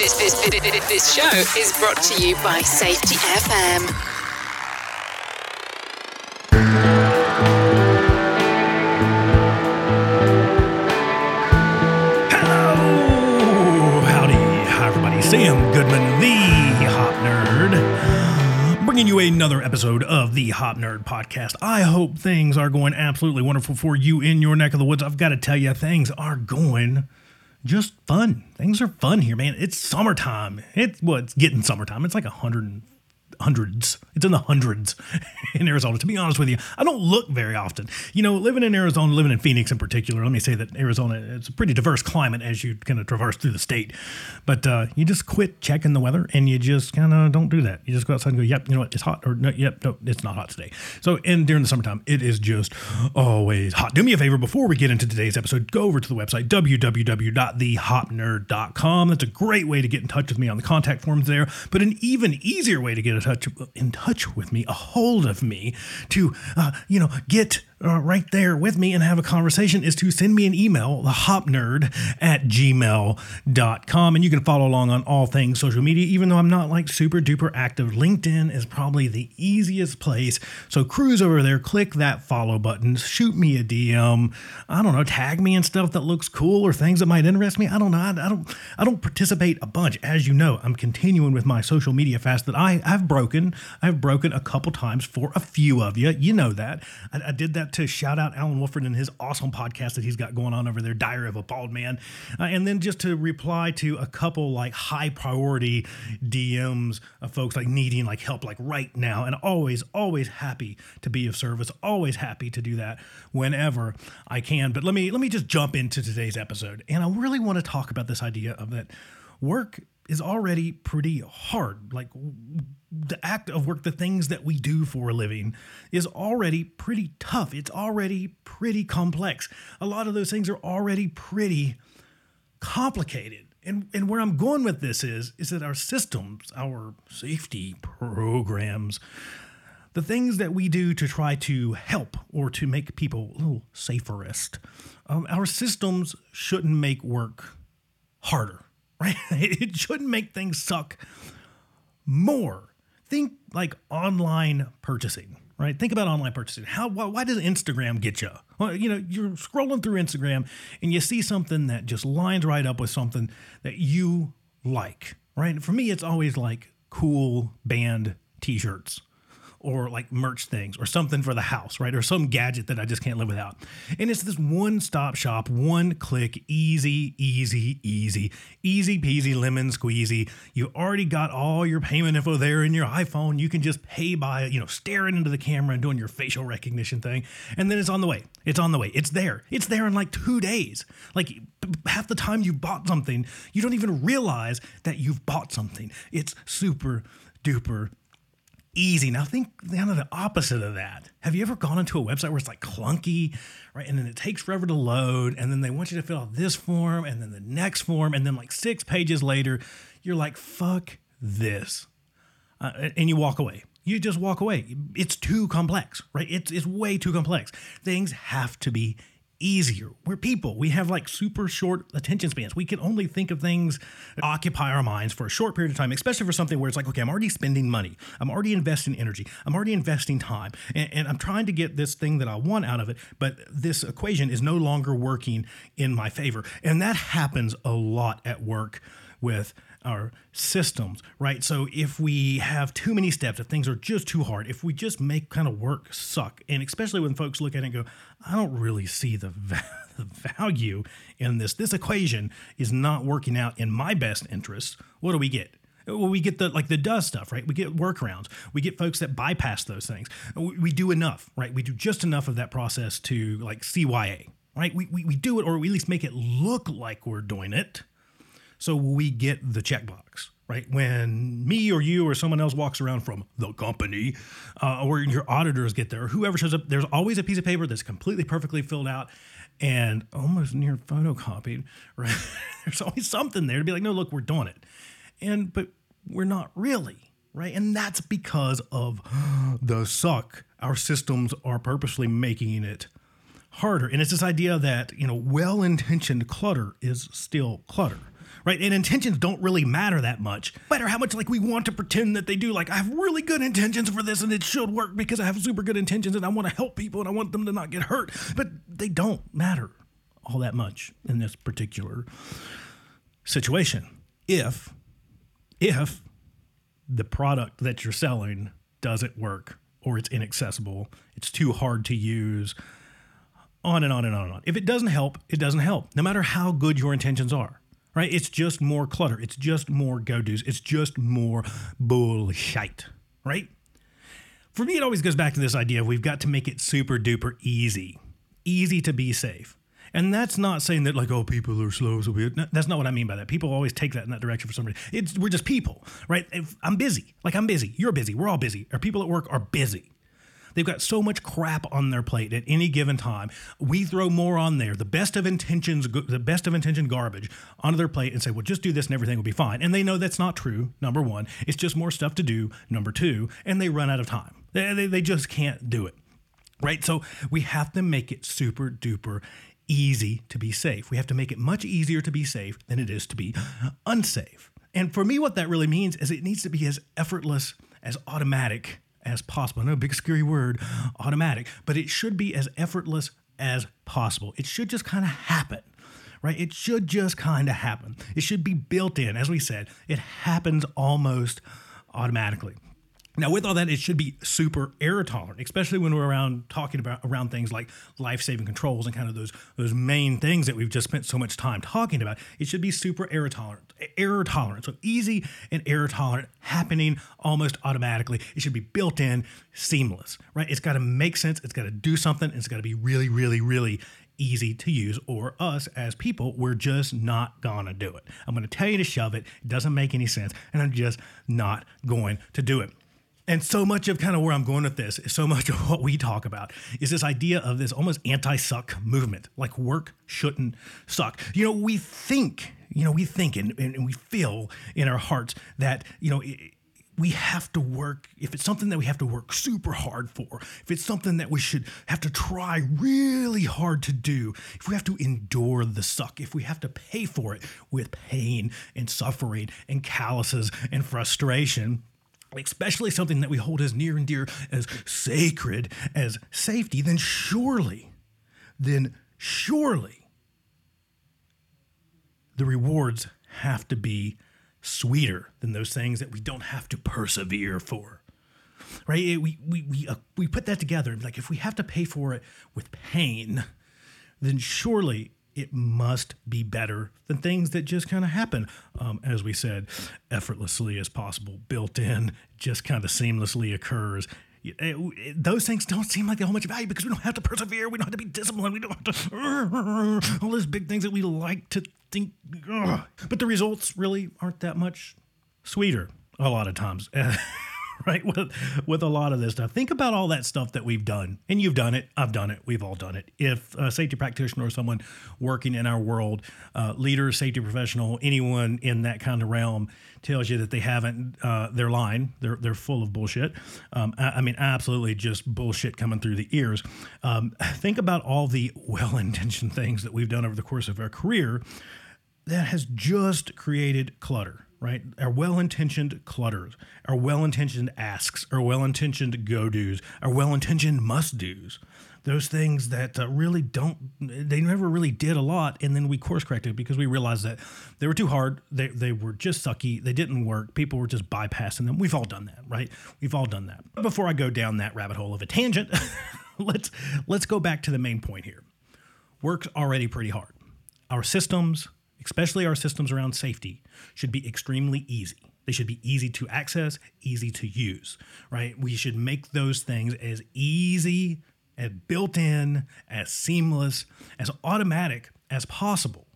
This, this, this, show is brought to you by Safety FM. Sam Goodman, the Hop Nerd, bringing you another episode of the Hop Nerd Podcast. I hope things are going absolutely wonderful for you in your neck of the woods. I've got to tell you, things are going just fun. Things are fun here, man. It's summertime. It's well, getting summertime. It's like a hundred and hundreds. It's in the hundreds in Arizona. To be honest with you, I don't look very often. You know, living in Arizona, living in Phoenix in particular, let me say that Arizona it's a pretty diverse climate as you kind of traverse through the state. But uh, you just quit checking the weather and you just kind of don't do that. You just go outside and go, yep, you know what, it's hot, or no, yep, no, it's not hot today. So, and during the summertime, it is just always hot. Do me a favor before we get into today's episode, go over to the website www.thehopnerd.com. That's a great way to get in touch with me on the contact forms there. But an even easier way to get in touch in touch with me, a hold of me, to uh, you know get uh, right there with me and have a conversation is to send me an email, thehopnerd at gmail.com. And you can follow along on all things social media, even though I'm not like super duper active. LinkedIn is probably the easiest place. So cruise over there, click that follow button, shoot me a DM. I don't know, tag me in stuff that looks cool or things that might interest me. I don't know. I, I don't I don't participate a bunch. As you know, I'm continuing with my social media fast that I have broken. I've broken a couple times for a few of you. You know that. I, I did that to shout out Alan Wolford and his awesome podcast that he's got going on over there, Diary of a Bald Man. Uh, and then just to reply to a couple like high priority DMs of folks like needing like help like right now. And always, always happy to be of service. Always happy to do that whenever I can. But let me let me just jump into today's episode. And I really want to talk about this idea of that work is already pretty hard. Like the act of work, the things that we do for a living, is already pretty tough. It's already pretty complex. A lot of those things are already pretty complicated. And, and where I'm going with this is, is that our systems, our safety programs, the things that we do to try to help or to make people a little saferest, um, our systems shouldn't make work harder, right? It shouldn't make things suck more. Think like online purchasing right? Think about online purchasing. How why, why, does instagram get you well you know you're scrolling through instagram and you see something that just lines right up with something that you like right? For me it's always like cool band t-shirts or like merch things or something for the house, right? Or some gadget that I just can't live without. And it's this one stop shop, one click, easy, easy, easy, easy peasy, lemon squeezy. You already got all your payment info there in your iPhone. You can just pay by, you know, staring into the camera and doing your facial recognition thing. And then it's on the way. It's on the way. It's there. It's there in like two days. Like half the time you bought something, you don't even realize that you've bought something. It's super duper easy. Now think kind of the opposite of that. Have you ever gone into a website where it's like clunky, right? And then it takes forever to load, and then they want you to fill out this form and then the next form, and then like six pages later, you're like, fuck this. Uh, and you walk away. You just walk away. It's too complex, right? It's, it's way too complex. Things have to be easier. We're people. We have like super short attention spans. We can only think of things occupy our minds for a short period of time, especially for something where it's like, okay, I'm already spending money. I'm already investing energy. I'm already investing time. And, and I'm trying to get this thing that I want out of it. But this equation is no longer working in my favor. And that happens a lot at work with our systems, right? So if we have too many steps, if things are just too hard, if we just make kind of work suck, and especially when folks look at it and go, I don't really see the, the value in this. This equation is not working out in my best interest. What do we get? Well, we get the like the does stuff, right? We get workarounds. We get folks that bypass those things. We, we do enough, right? We do just enough of that process to like CYA, right? We, we, we do it, or we at least make it look like we're doing it so we get the checkbox, right? When me or you or someone else walks around from the company, uh, or your auditors get there, or whoever shows up, there's always a piece of paper that's completely perfectly filled out and almost near photocopied, right? there's always something there to be like, no, look, we're doing it. And, but we're not really, right? And that's because of the suck. Our systems are purposely making it harder. And it's this idea that, you know, well intentioned clutter is still clutter right? And intentions don't really matter that much. Matter how much like we want to pretend that they do. Like I have really good intentions for this and it should work because I have super good intentions and I want to help people and I want them to not get hurt. But they don't matter all that much in this particular situation. If if the product that you're selling doesn't work or it's inaccessible, it's too hard to use, on and on and on and on. If it doesn't help, it doesn't help, no matter how good your intentions are, right? It's just more clutter. It's just more go dos. It's just more bullshit, right? For me, it always goes back to this idea of we've got to make it super duper easy, easy to be safe. And that's not saying that like, oh, people are slow, so we. That's not what I mean by that. People always take that in that direction for some reason. It's we're just people, right? If I'm busy, like I'm busy, you're busy, we're all busy. Our people at work are busy. They've got so much crap on their plate at any given time. We throw more on there, the best of intentions, the best of intention garbage onto their plate and say, well, just do this and everything will be fine. And they know that's not true, number one. It's just more stuff to do, number two. And they run out of time. They, they, they just can't do it. Right? So we have to make it super duper easy to be safe. We have to make it much easier to be safe than it is to be unsafe. And for me, what that really means is it needs to be as effortless, as automatic as possible. I know, big scary word, automatic, but it should be as effortless as possible. It should just kind of happen, right? It should just kind of happen. It should be built in. As we said, it happens almost automatically. Now, with all that, it should be super error tolerant, especially when we're around talking about around things like life saving controls and kind of those those main things that we've just spent so much time talking about. It should be super error tolerant, error tolerant, so easy and error tolerant, happening almost automatically. It should be built in, seamless, right? It's got to make sense. It's got to do something. It's got to be really, really, really easy to use, or us as people, we're just not gonna do it. I'm gonna tell you to shove it. It doesn't make any sense, and I'm just not going to do it. And so much of kind of where I'm going with this, so much of what we talk about is this idea of this almost anti suck movement. Like work shouldn't suck. You know, we think, you know, we think and, and we feel in our hearts that, you know, we have to work, if it's something that we have to work super hard for, if it's something that we should have to try really hard to do, if we have to endure the suck, if we have to pay for it with pain and suffering and calluses and frustration, especially something that we hold as near and dear as sacred as safety, then surely, then surely the rewards have to be sweeter than those things that we don't have to persevere for. Right? We, we, we, uh, we put that together. Like, if we have to pay for it with pain, then surely it must be better than things that just kind of happen, um, as we said, effortlessly as possible, built in, just kind of seamlessly occurs. It, it, those things don't seem like they hold much value because we don't have to persevere, we don't have to be disciplined, we don't have to uh, all those big things that we like to think. Uh, but the results really aren't that much sweeter a lot of times. right? With with a lot of this stuff. Think about all that stuff that we've done, and you've done it. I've done it. We've all done it. If a safety practitioner or someone working in our world, uh, leader, safety professional, anyone in that kind of realm tells you that they haven't, uh, they're lying. They're they're full of bullshit. Um, I, I, mean, absolutely just bullshit coming through the ears. Um, think about all the well-intentioned things that we've done over the course of our career that has just created clutter right? Our well intentioned clutters, our well intentioned asks, our well intentioned go dos, our well intentioned must dos. Those things that uh, really don't, they never really did a lot. And then we course corrected because we realized that they were too hard. They, they were just sucky. They didn't work. People were just bypassing them. We've all done that, right? We've all done that. But before I go down that rabbit hole of a tangent, let's, let's go back to the main point here. Work's already pretty hard. Our systems, especially our systems around safety, should be extremely easy. They should be easy to access, easy to use, right? We should make those things as easy, as built in, as seamless, as automatic as possible.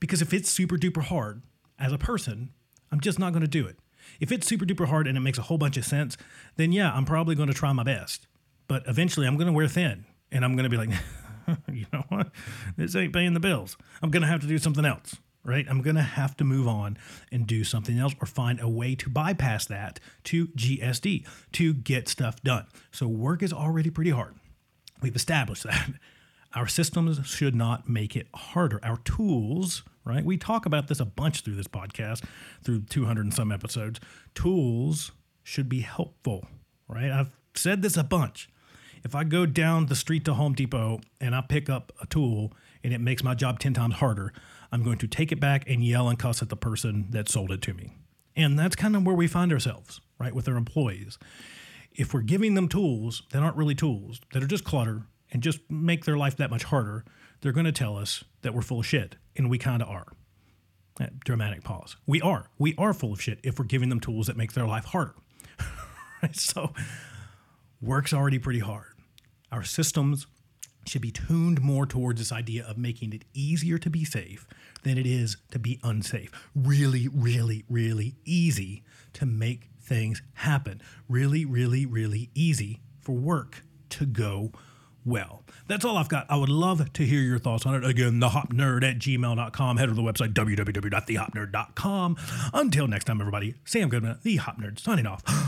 Because if it's super duper hard as a person, I'm just not going to do it. If it's super duper hard and it makes a whole bunch of sense, then yeah, I'm probably going to try my best. But eventually I'm going to wear thin and I'm going to be like, you know what? This ain't paying the bills. I'm going to have to do something else, right? I'm going to have to move on and do something else or find a way to bypass that to GSD to get stuff done. So work is already pretty hard. We've established that. Our systems should not make it harder. Our tools, right? We talk about this a bunch through this podcast, through 200 and some episodes. Tools should be helpful, right? I've said this a bunch. If I go down the street to Home Depot and I pick up a tool and it makes my job 10 times harder, I'm going to take it back and yell and cuss at the person that sold it to me. And that's kind of where we find ourselves, right, with our employees. If we're giving them tools that aren't really tools, that are just clutter and just make their life that much harder, they're going to tell us that we're full of shit. And we kind of are. That dramatic pause. We are. We are full of shit if we're giving them tools that make their life harder. right? So, work's already pretty hard. Our systems should be tuned more towards this idea of making it easier to be safe than it is to be unsafe. Really, really, really easy to make things happen. Really, really, really easy for work to go well. That's all I've got. I would love to hear your thoughts on it. Again, thehopnerd at gmail.com. Head to the website, www.thehopnerd.com. Until next time, everybody, Sam Goodman, The Hop Nerd, signing off.